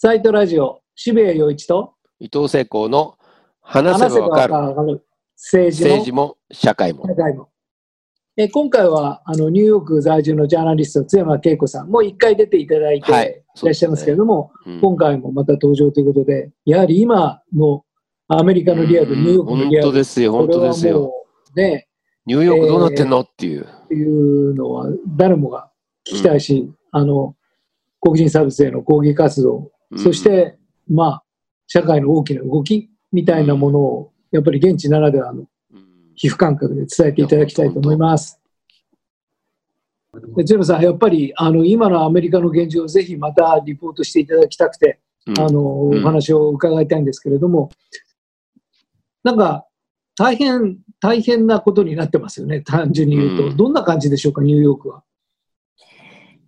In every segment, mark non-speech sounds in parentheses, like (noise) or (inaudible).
サイトラジオ、渋谷陽一と伊藤聖光の話せばわかるわかる政治も政治も社会も。社会も。え今回はあのニューヨーク在住のジャーナリスト、津山恵子さんも一回出ていただいてはいいらっしゃいますけれども、うん今回もまた登場ということで、やはり今のアメリカのリアル、うんニューヨークのリアル、本当ですよ、本当ですよ。ね、ニューヨークどうなってんの？っていう。っていうのは誰もが聞きたいし、あの黒人差別への抗議活動、うんそし、て、まあ、社会の大きな動きみたいなものを、やっぱり現地ならではのうん。皮膚感覚で伝えていただきたいと思います。でジェムさん、やっぱりあの今のアメリカの現状をぜひまたリポートしていただきたくて、うん。あのおうん。話を伺いたいんですけれども、なんか大変、大変なことになってますよね、単純に言うと。うん。どんな感じでしょうか、ニューヨークは。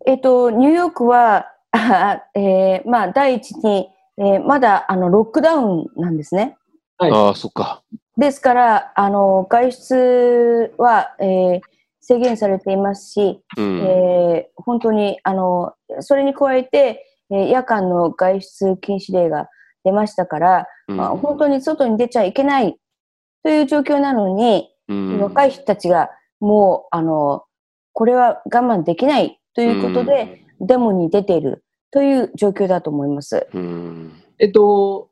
えっと、ニューヨークは、あ (laughs) えーまあ、第一に、えーまだあのロックダウンなんですね。はいああ、そっか。ですから、あの外出は、えー制限されていますし、うん。えー本当にあのそれに加えて、えー夜間の外出禁止令が出ましたから、うんまあ、本当に外に出ちゃいけないという状況なのに、うん若い人たちがもうあのこれは我慢できないということで、デモに出ているという状況だと思います。うん。えっと、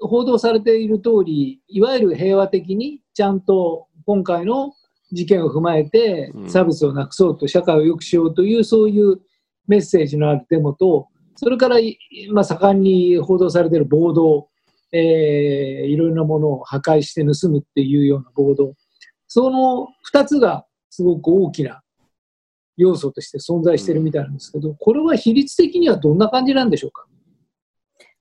報道されている通り、いわゆる平和的にちゃんと今回の事件を踏まえてうん差別をなくそうと、社会を良くしようというそういうメッセージのあるデモと、それから、いまあ、盛んに報道されている暴動、えーいろいろなものを破壊して盗むっていうような暴動、その2つがすごく大きな要素として存在しているみたいなんですけど、これは比率的にはどんな感じなんでしょうか？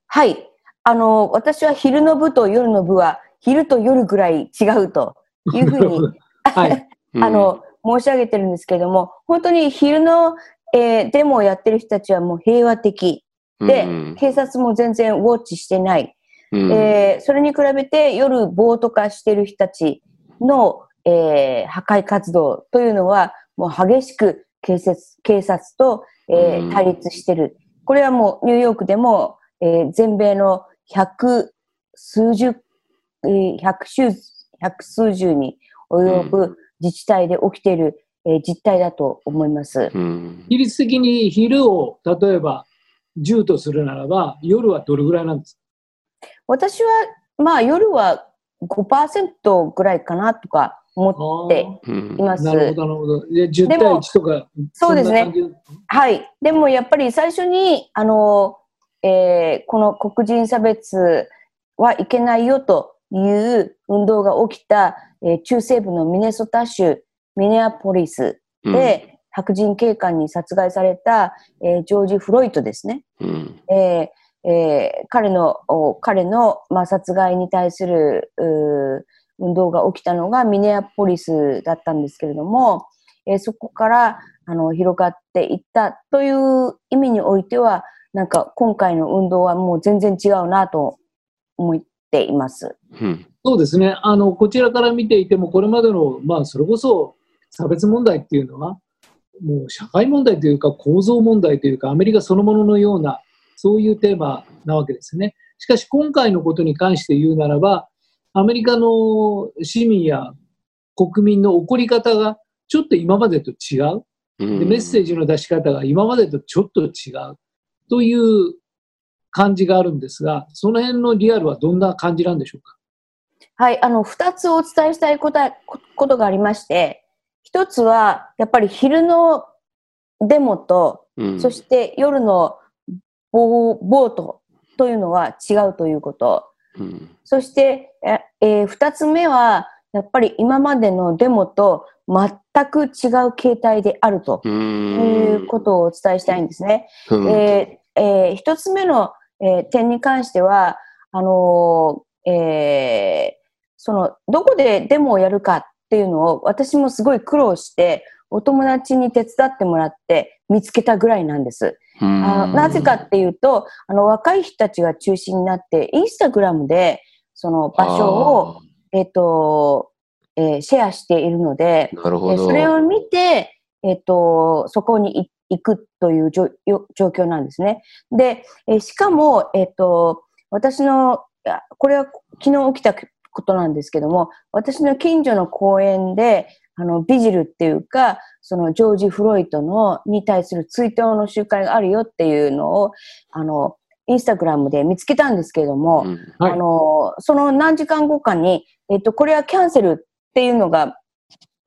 はい。あの、私は昼の部と夜の部は、昼と夜ぐらい違うというふうに、(laughs) はい。(laughs) あの、申し上げてるんですけれども、本当に昼の、えーデモをやってる人たちはもう平和的で、うん警察も全然ウォッチしてない。うんえーそれに比べて夜暴徒化してる人たちの、えー破壊活動というのはもう激しく警察警察と、えーうん対立してる。これはもうニューヨークでも、えー全米の百数十、えー百数百数十に及ぶ自治体で起きている、えー実態だと思います。うん比率的に昼を例えば10とするならば、夜はどれぐらいなんですか？私は、まあ夜は5%ぐらいかなとか思ってうんいます。なるほど、なるほど。で10対でも1とか、そうですねはい。でもやっぱり最初に、あの、えーこの黒人差別はいけないよという運動が起きた、えー中西部のミネソタ州ミネアポリスで、白人警官に殺害された、えージョージ・フロイトですね。うんえーえー彼の、お彼の、まあ、殺害に対する運動が起きたのがミネアポリスだったんですけれども、えーそこからあの広がっていったという意味においては、なんか今回の運動はもう全然違うなと思っています。うんそうですね。あの、こちらから見ていても、これまでの、まあ、それこそ差別問題っていうのは、もう社会問題というか構造問題というか、アメリカそのもののような、そういうテーマなわけですね。しかし、今回のことに関して言うならば、アメリカの市民や国民の怒り方がちょっと今までと違う。うんでメッセージの出し方が今までとちょっと違うという感じがあるんですが、その辺のリアルはどんな感じなんでしょうか？はい、あの、二つお伝えしたいことことがありまして、一つは、やっぱり昼のデモと、うんそして夜のボーボートというのは違うということ。うんそして、ええー二つ目は、やっぱり今までのデモと全く違う形態であるとういうんことをお伝えしたいんですね。うんえーえー一つ目の、えー点に関しては、あのーえーその、どこでデモをやるかっていうのを私もすごい苦労して、お友達に手伝ってもらって見つけたぐらいなんです。なぜかっていうと、あの、若い人たちが中心になって、インスタグラムで、その場所を、えっ、と、えーシェアしているので、なるほど。えそれを見て、えっ、と、そこに行くという状状況なんですね。で、えしかも、えっ、と、私の、これは昨日起きたことなんですけども、私の近所の公園で、あの、ビジルっていうか、そのジョージ・フロイトの、に対する追悼の集会があるよっていうのを、あの、インスタグラムで見つけたんですけれども、うん。はい。あの、その何時間後かに、えっと、これはキャンセルっていうのが、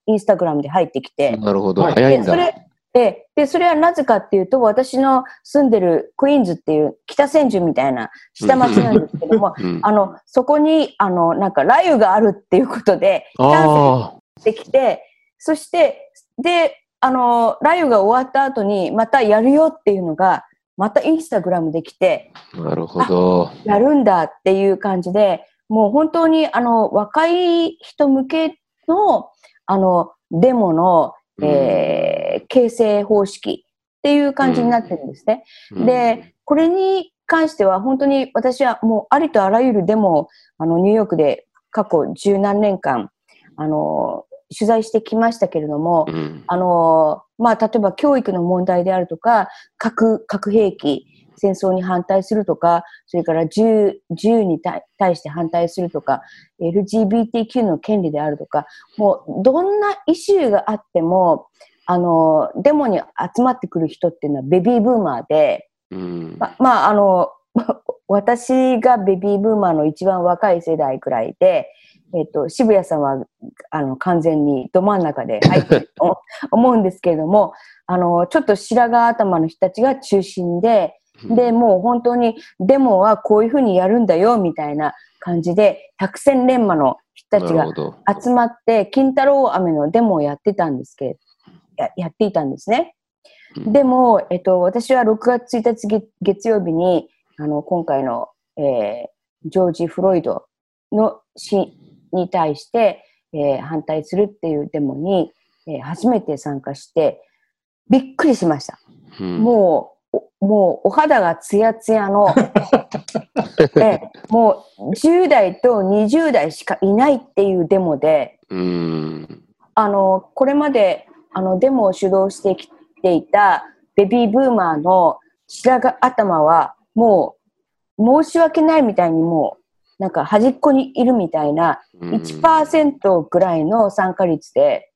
インスタグラムで入ってきて、なるほど。はい。早いんだ。でそれでで、それはなぜかっていうと、私の住んでるクイーンズっていう北千住みたいな下町なんですけども、うん。あの、そこに、あの、なんか雷雨があるっていうことで、キャンセルあしてきて、そして、で、あの、雷雨が終わった後に、またやるよっていうのが、またインスタグラムで来て、あ、なるほど。やるんだっていう感じで、もう本当に、あの、若い人向けの、あの、デモの、えー形成方式っていう感じになってるんですね。うんで、これに関しては本当に私はもうありとあらゆるデモをあのニューヨークで過去十何年間あの取材してきましたけれども、うん。あのまあ、例えば教育の問題であるとか核核兵器戦争に反対するとかそれから銃銃に対対して反対するとか LGBTQ の権利であるとかもうどんなイシューがあってもあのデモに集まってくる人っていうのはベビーブーマーで、うん。ままああの (laughs) 私がベビーブーマーの一番若い世代くらいで、えっと、渋谷さんはあの完全にど真ん中で入ってると思うんですけれどもあのちょっと白髪頭の人たちが中心ででもう本当にデモはこういうふうにやるんだよみたいな感じで百戦錬磨の人たちが。集まって金太郎飴のデモをやってたんですけややっていたんですね。うんでも、えっと、私は6月1日月月曜日にあの今回の、えージョージ・フロイドの死に対して、えー反対するっていうデモに、えー初めて参加してびっくりしました。うんもう、おもうお肌がツヤツヤの、(laughs) ええもう10代と20代しかいないっていうデモで、うんあの、これまで、あの、デモを主導してきていたベビーブーマーの白髪頭は、もう、申し訳ないみたいにもう、なんか端っこにいるみたいな、うん。1%ぐらいの参加率で、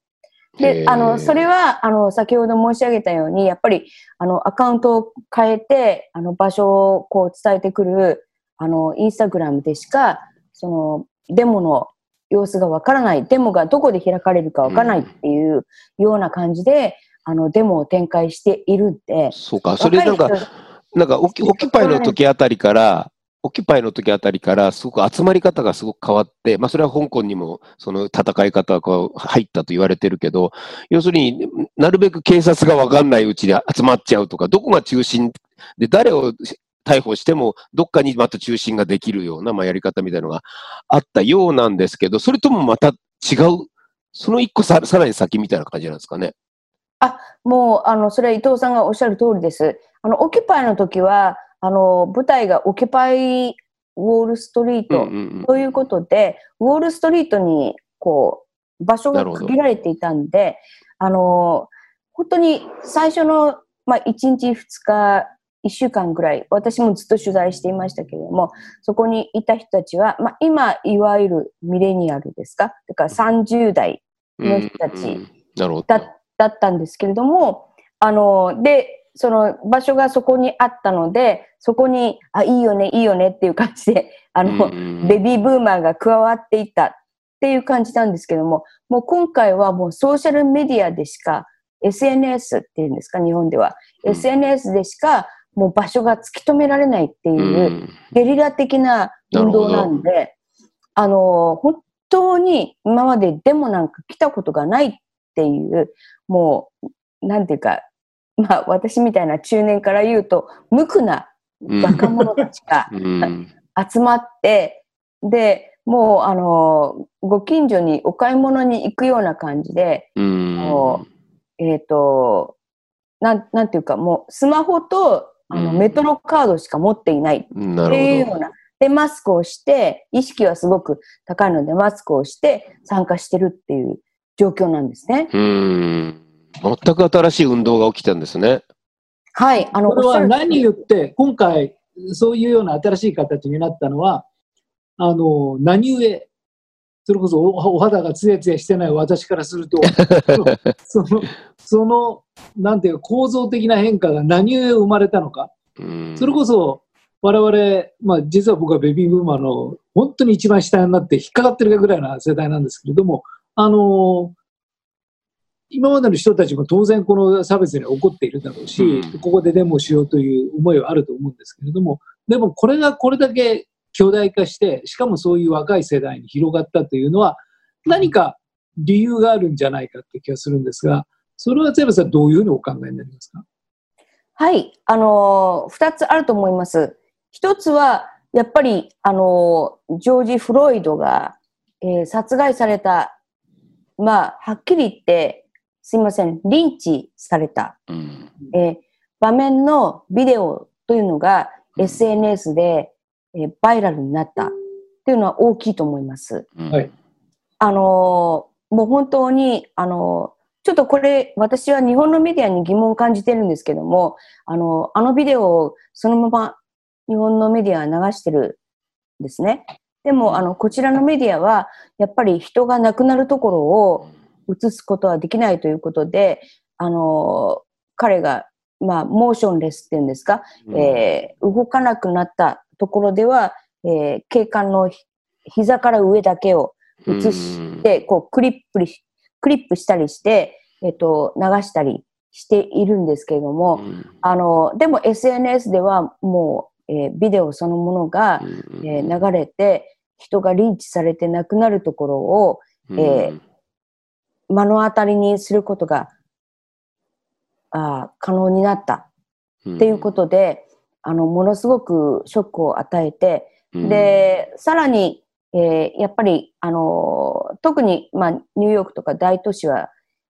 で、あの、それは、あの、先ほど申し上げたように、やっぱり、あの、アカウントを変えて、あの、場所をこう伝えてくる、あの、インスタグラムでしか、その、デモの様子がわからない、デモがどこで開かれるかわからないっていうような感じで、あの、デモを展開しているんで、そうか。それなんかなんかオキ、オキパイの時あたりから、オキュパイの時あたりから、すごく集まり方がすごく変わって、まあ、それは香港にも、その戦い方が入ったと言われてるけど、要するになるべく警察が分かんないうちに集まっちゃうとか、どこが中心で、誰を逮捕しても、どっかにまた中心ができるような、まあ、やり方みたいなのがあったようなんですけど、それともまた違う、その一個ささらに先みたいな感じなんですかね？あもう、あの、それは伊藤さんがおっしゃる通りです。あの、オキュパイの時は、あの、舞台がオキュパイウォールストリートということで、ウォールストリートに、こう、場所がなるほど区切られていたんで、あの、本当に最初の、まあ、1日2日、1週間ぐらい、私もずっと取材していましたけれども、そこにいた人たちは、まあ、今、いわゆるミレニアルですか？だから30代の人たち。だだったんですけれども、あの、で、その場所がそこにあったので、そこに、あ、いいよね、いいよねっていう感じで、あの、ベビーブーマーが加わっていったっていう感じなんですけども、もう今回はもうソーシャルメディアでしか、SNS っていうんですか、日本では。うん。SNS でしか、もう場所が突き止められないっていう、うんゲリラ的な運動なんで、あの、本当に今までデモなんか来たことがないっていう、もう、なんていうか、まあ私みたいな中年から言うと、無垢な若者たちが (laughs) うん集まって、で、もうあの、ご近所にお買い物に行くような感じで、うんもえっ、と、なん、なんていうか、もうスマホとあのうんメトロカードしか持っていない。っていうような。で、マスクをして、意識はすごく高いので、マスクをして参加してるっていう状況なんですね。うん。全く新しい運動が起きたんですね。はい、あの、これは何によって、今回、そういうような新しい形になったのは、あの、何故、それこそおお肌がツヤツヤしてない私からすると、(laughs) その、その、なんていうか構造的な変化が何故生まれたのか。うんそれこそ、我々、まあ実は僕はベビーブーマーの本当に一番下になって引っかかってるぐらいな世代なんですけれども、あの今までの人たちも当然この差別には怒っているだろうし、うん。ここでデモをしようという思いはあると思うんですけれども、でもこれがこれだけ巨大化して、しかもそういう若い世代に広がったというのは、何か理由があるんじゃないかって気がするんですが、それはゼブさんどういうふうにお考えになりますか？はい、あのー二つあると思います。一つは、やっぱり、あのージョージ・フロイドが、えー殺害された、まあ、はっきり言って、すいません、リンチされた、うん。えー場面のビデオというのが SNS で、えーバイラルになった。というのは大きいと思います。うん。はい。あのーもう本当に、あのーちょっとこれ、私は日本のメディアに疑問を感じてるんですけども、あのあのビデオをそのまま日本のメディアは流してるんですね。でも、あの、こちらのメディアは、やっぱり人が亡くなるところを映すことはできないということで、あの彼が、まあ、モーションレスっていうんですか、えー動かなくなったところでは、えー警官のひ膝から上だけを映して、こうクリップりクリップしたりして、えっと、流したりしているんですけれども、あのでも SNS ではもう、えービデオそのものが、えー流れて人がリンチされて亡くなるところをえー目の当たりにすることがあー可能になった。っていうことで、あのものすごくショックを与えて、で、さらに、えーやっぱり、あのー特に、まあ、ニューヨークとか大都市は、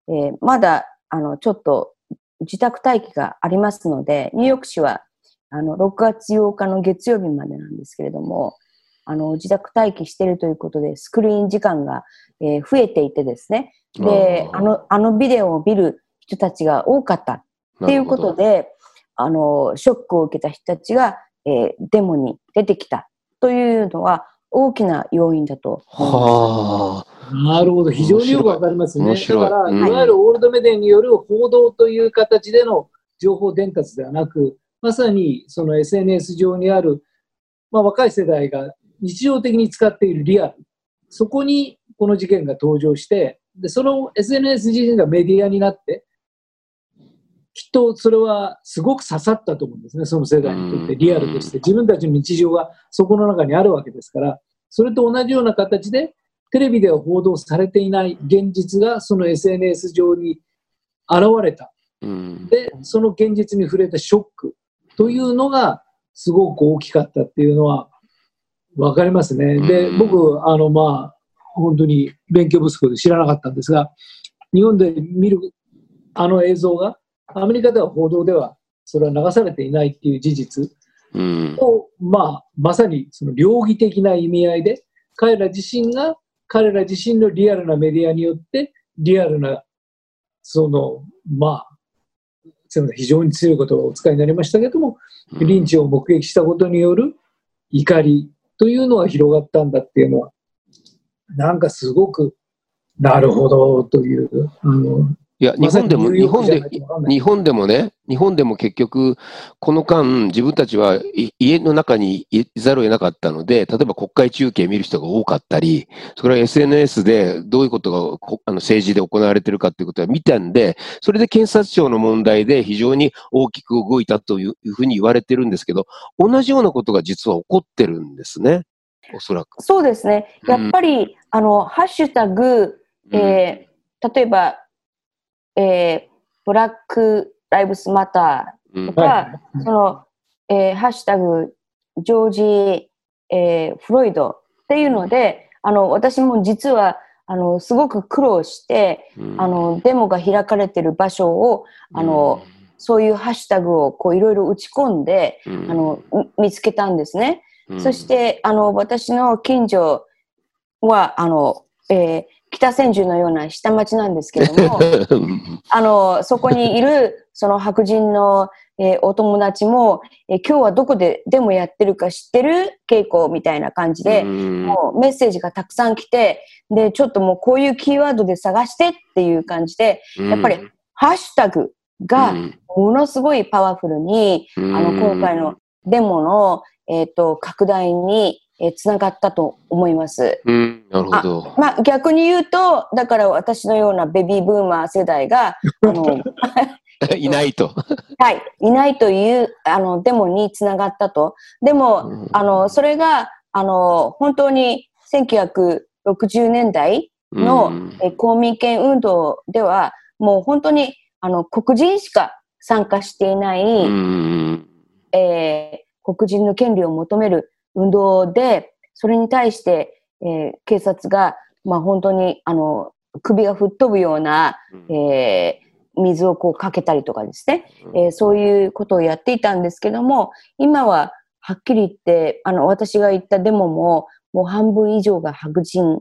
えーまだ、あの、ちょっと自宅待機がありますので、ニューヨーク市は、あの、6月8日の月曜日までなんですけれども、あの、自宅待機しているということで、スクリーン時間が、えー増えていてですね、で、あの、あのビデオを見る人たちが多かった。っていうことで、あの、ショックを受けた人たちが、えーデモに出てきたというのは大きな要因だと。はあ。なるほど、非常によくわかりますね。だから、うん。いわゆるオールドメディアによる報道という形での情報伝達ではなく、まさにその SNS 上にある、まあ、若い世代が日常的に使っているリアル、そこにこの事件が登場して、でその SNS 自身がメディアになって、きっとそれはすごく刺さったと思うんですね、その世代にとって、うんリアルとして。自分たちの日常がそこの中にあるわけですから、それと同じような形で、テレビでは報道されていない現実がその SNS 上に現れた。うんで、その現実に触れたショックというのがすごく大きかったっていうのはわかりますね。でう、ん。僕、あの、まあ、本当に勉強不足で知らなかったんですが、日本で見るあの映像がアメリカでは報道ではそれは流されていないっていう事実。うん。を、まあ、まさにその両義的な意味合いで、彼ら自身が、彼ら自身のリアルなメディアによって、リアルな、その、まあ、非常に強い言葉をお使いになりましたけども、リンチを目撃したことによる怒りというのは広がったんだっていうのは、なんかすごく、なるほどという、あの、いや、日本でも、日本で、日日本でもね、日本でも結局、この間、自分たちはい家の中にいざるを得なかったので、例えば国会中継見る人が多かったり、それは SNS でどういうことがこあの政治で行われているかということは見たんで、それで検察庁の問題で非常に大きく動いたというふうに言われてるんですけど、同じようなことが実は起こってるんですね、おそらく。そうですね。やっぱり、あの、ハッシュタグ、えー例えば、えーブラック・ライブスマタうんーとか、はい。その、えーハッシュタグ、ジョージ、えーフロイドっていうので、あの、私も実は、あの、すごく苦労して、うん。あの、デモが開かれてる場所を、あの、そういうハッシュタグをこういろいろ打ち込んで、うん。あの、み見つけたんですね。うん。そして、あの、私の近所は、あの、えー北千住のような下町なんですけども、(laughs) あの、そこにいる、その白人の、えーお友達も、えー今日はどこでデモやってるか知ってる稽古みたいな感じで、うん。もうメッセージがたくさん来て、で、ちょっともうこういうキーワードで探してっていう感じで、やっぱりハッシュタグがうん。ものすごいパワフルに、うん。あの、今回のデモの、えっ、と、拡大に、えーつながったと思います。うん、なるほど。まあ、逆に言うと、だから私のようなベビーブーマー世代が、(laughs) あの、(laughs) いないと。(laughs) はい、いないという、あの、デモにつながったと。でも、うんあの、それが、あの、本当に1960年代の、うんえ公民権運動では、もう本当に、あの、黒人しか参加していない、うんえー黒人の権利を求める運動で、それに対して、えー警察が、まあ本当に、あの、首が吹っ飛ぶような、えー水をこうかけたりとかですね、えーそういうことをやっていたんですけども、今ははっきり言って、あの、私が言ったデモも、もう半分以上が白人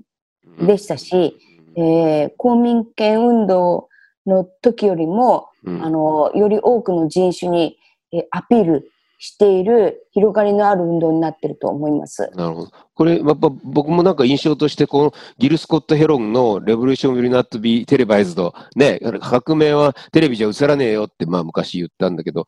でしたし、えー公民権運動の時よりも、うん。あの、より多くの人種に、えーアピールしている広がりのある運動になってると思います。なるほど。これ、やっぱ僕もなんか印象として、このギル・スコット・ヘロンのレボリューション・ウィル・ナット・ビー・テレバイズド、ね、革命はテレビじゃ映らねえよって、まあ昔言ったんだけど、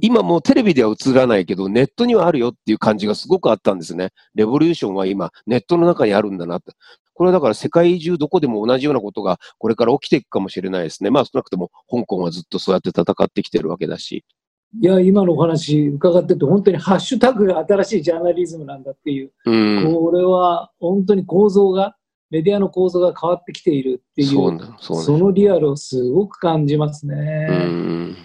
今もうテレビでは映らないけど、ネットにはあるよっていう感じがすごくあったんですね。レボリューションは今、ネットの中にあるんだなって。これはだから世界中どこでも同じようなことがこれから起きていくかもしれないですね。まあ少なくとも香港はずっとそうやって戦ってきてるわけだし。いや、今のお話伺ってて、本当にハッシュタグが新しいジャーナリズムなんだっていう、うん。これは本当に構造が、メディアの構造が変わってきているっていう、そそ。そのリアルをすごく感じますね。うん。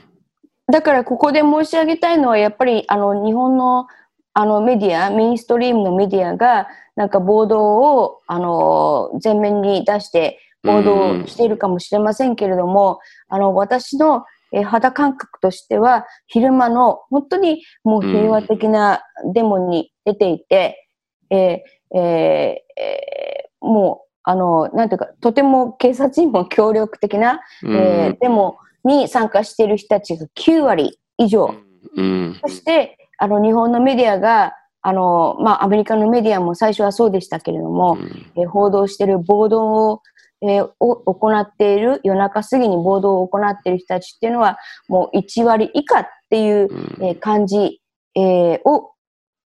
だからここで申し上げたいのはやっぱりあの日本のあのメディア、メインストリームのメディアがなんか暴動をあの前面に出して報道しているかもしれませんけれども、あの私のえー肌感覚としては昼間の本当にもう平和的なデモに出ていて、えーえーえーもうあのなんていうかとても警察にも協力的な、えーデモに参加している人たちが9割以上、うん。そしてあの日本のメディアがあの、まあ、アメリカのメディアも最初はそうでしたけれども、えー報道している暴動を,、えーを行っている夜中過ぎに暴動を行っている人たちっていうのはもう1割以下っていう、えー感じ、えーを、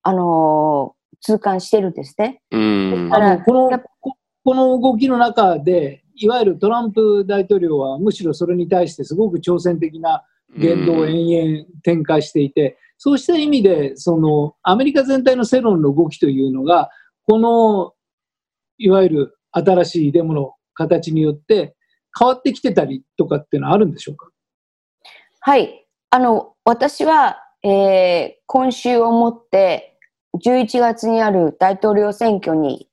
あのー痛感してるんですね。うんだからあのこのこの動きの中で、いわゆるトランプ大統領はむしろそれに対してすごく挑戦的な言動を延々展開していて、そうした意味で、そのアメリカ全体の世論の動きというのが、このいわゆる新しいデモの形によって変わってきてたりとかっていうのはあるんでしょうか？はい。あの、私は、えー今週をもって、11月にある大統領選挙に、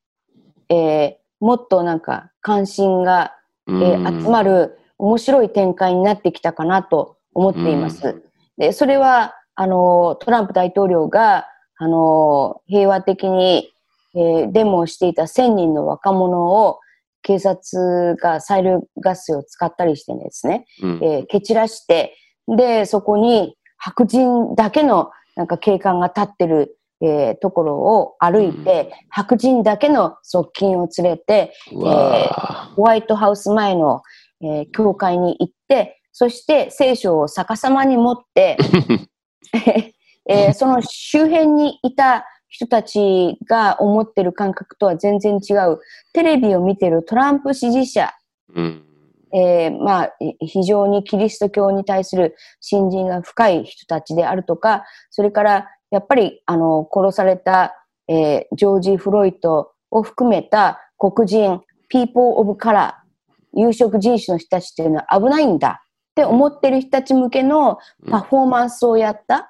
えーもっとなんか関心が、えー集まる面白い展開になってきたかなと思っています。うんで、それは、あの、トランプ大統領が、あの、平和的に、えーデモをしていた1000人の若者を警察が催涙ガスを使ったりしてですね、うん。えー蹴散らして、で、そこに白人だけのなんか警官が立ってる、えーところを歩いて、白人だけの側近を連れて、うわホワイトハウス前の、えー教会に行って、そして聖書を逆さまに持って、(laughs) えーその周辺にいた人たちが思ってる感覚とは全然違う、テレビを見てるトランプ支持者、ーうん。えーまあ、い非常にキリスト教に対する信心が深い人たちであるとか、それからやっぱりあの殺された、えージョージ・フロイトを含めた黒人、people of color、有色人種の人たちっていうのは危ないんだって思ってる人たち向けのパフォーマンスをやったっ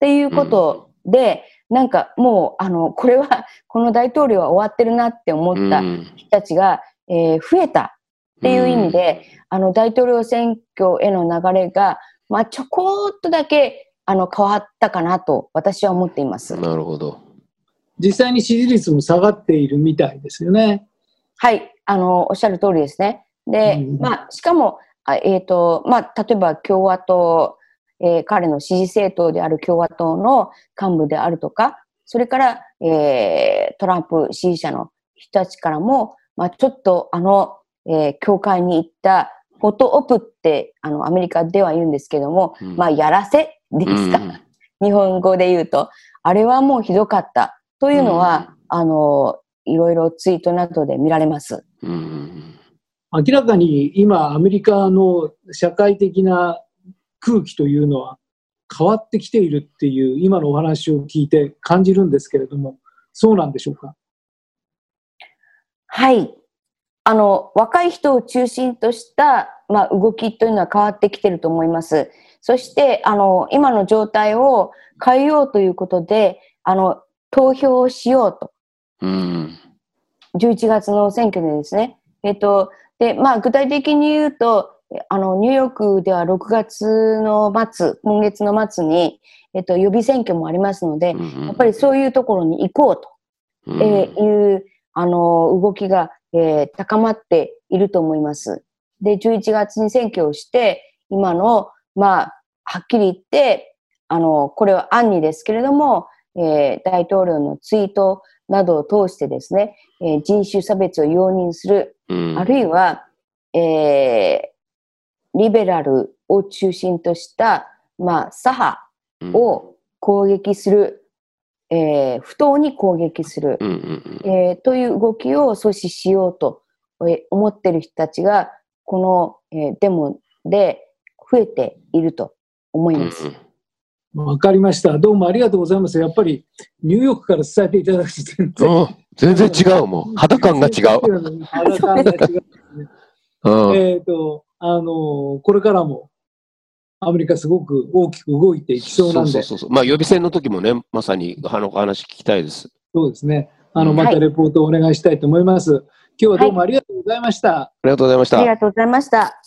ていうことで、なんかもう、あの、これは、(laughs) この大統領は終わってるなって思ったうん人たちが、えー増えたっていう意味で、あの大統領選挙への流れが、まあ、ちょこっとだけあの変わったかなと私は思っています。なるほど。実際に支持率も下がっているみたいですよね。はい、あのおっしゃる通りですね。で、うんまあ、しかも、あえっ、と、まあ、例えば共和党、えー彼の支持政党である共和党の幹部であるとか、それから、えートランプ支持者の人たちからも、まあ、ちょっとあの、えー教会に行ったフォトオプってあのアメリカでは言うんですけども、うん。まあ、やらせですか、うん。日本語で言うと、あれはもうひどかった。というのは、あの、いろいろツイートなどで見られます。うん。うん。明らかに今、アメリカの社会的な空気というのは変わってきているっていう、今のお話を聞いて感じるんですけれども、そうなんでしょうか？はい。あの、若い人を中心とした、まあ、動きというのは変わってきていると思います。そして、あの、今の状態を変えようということで、あの、投票をしようと。うん11月の選挙でですね。えっと、で、まあ、具体的に言うと、えあの、ニューヨークでは6月の末、今月の末に、えっと、予備選挙もありますので、うんやっぱりそういうところに行こうと。うんえーいう、あの、動きが、えー高まっていると思います。で、11月に選挙をして、今の、まあ、はっきり言って、あの、これは暗にですけれども、えー大統領のツイートなどを通してですね、えー人種差別を容認する、うんあるいは、えーリベラルを中心とした、まあ、左派を攻撃する、えー不当に攻撃する、うんうんうんえーという動きを阻止しようとえー思っている人たちが、この、えーデモで増えていると思います。わかりました。どうもありがとうございます。やっぱりニューヨークから伝えていただくと全然うん全然違うもん。肌感が違う。肌感が違う。(laughs) (laughs) うんえっと、あの、これからもアメリカすごく大きく動いていきそうなんで、そうそうそう。まあ予備選の時もね、まさにあのお話聞きたいです。そうですね。あの、うんまたレポートをお願いしたいと思います。今日はどうもありがとうございました。ありがとうございましたあり。がとうございました。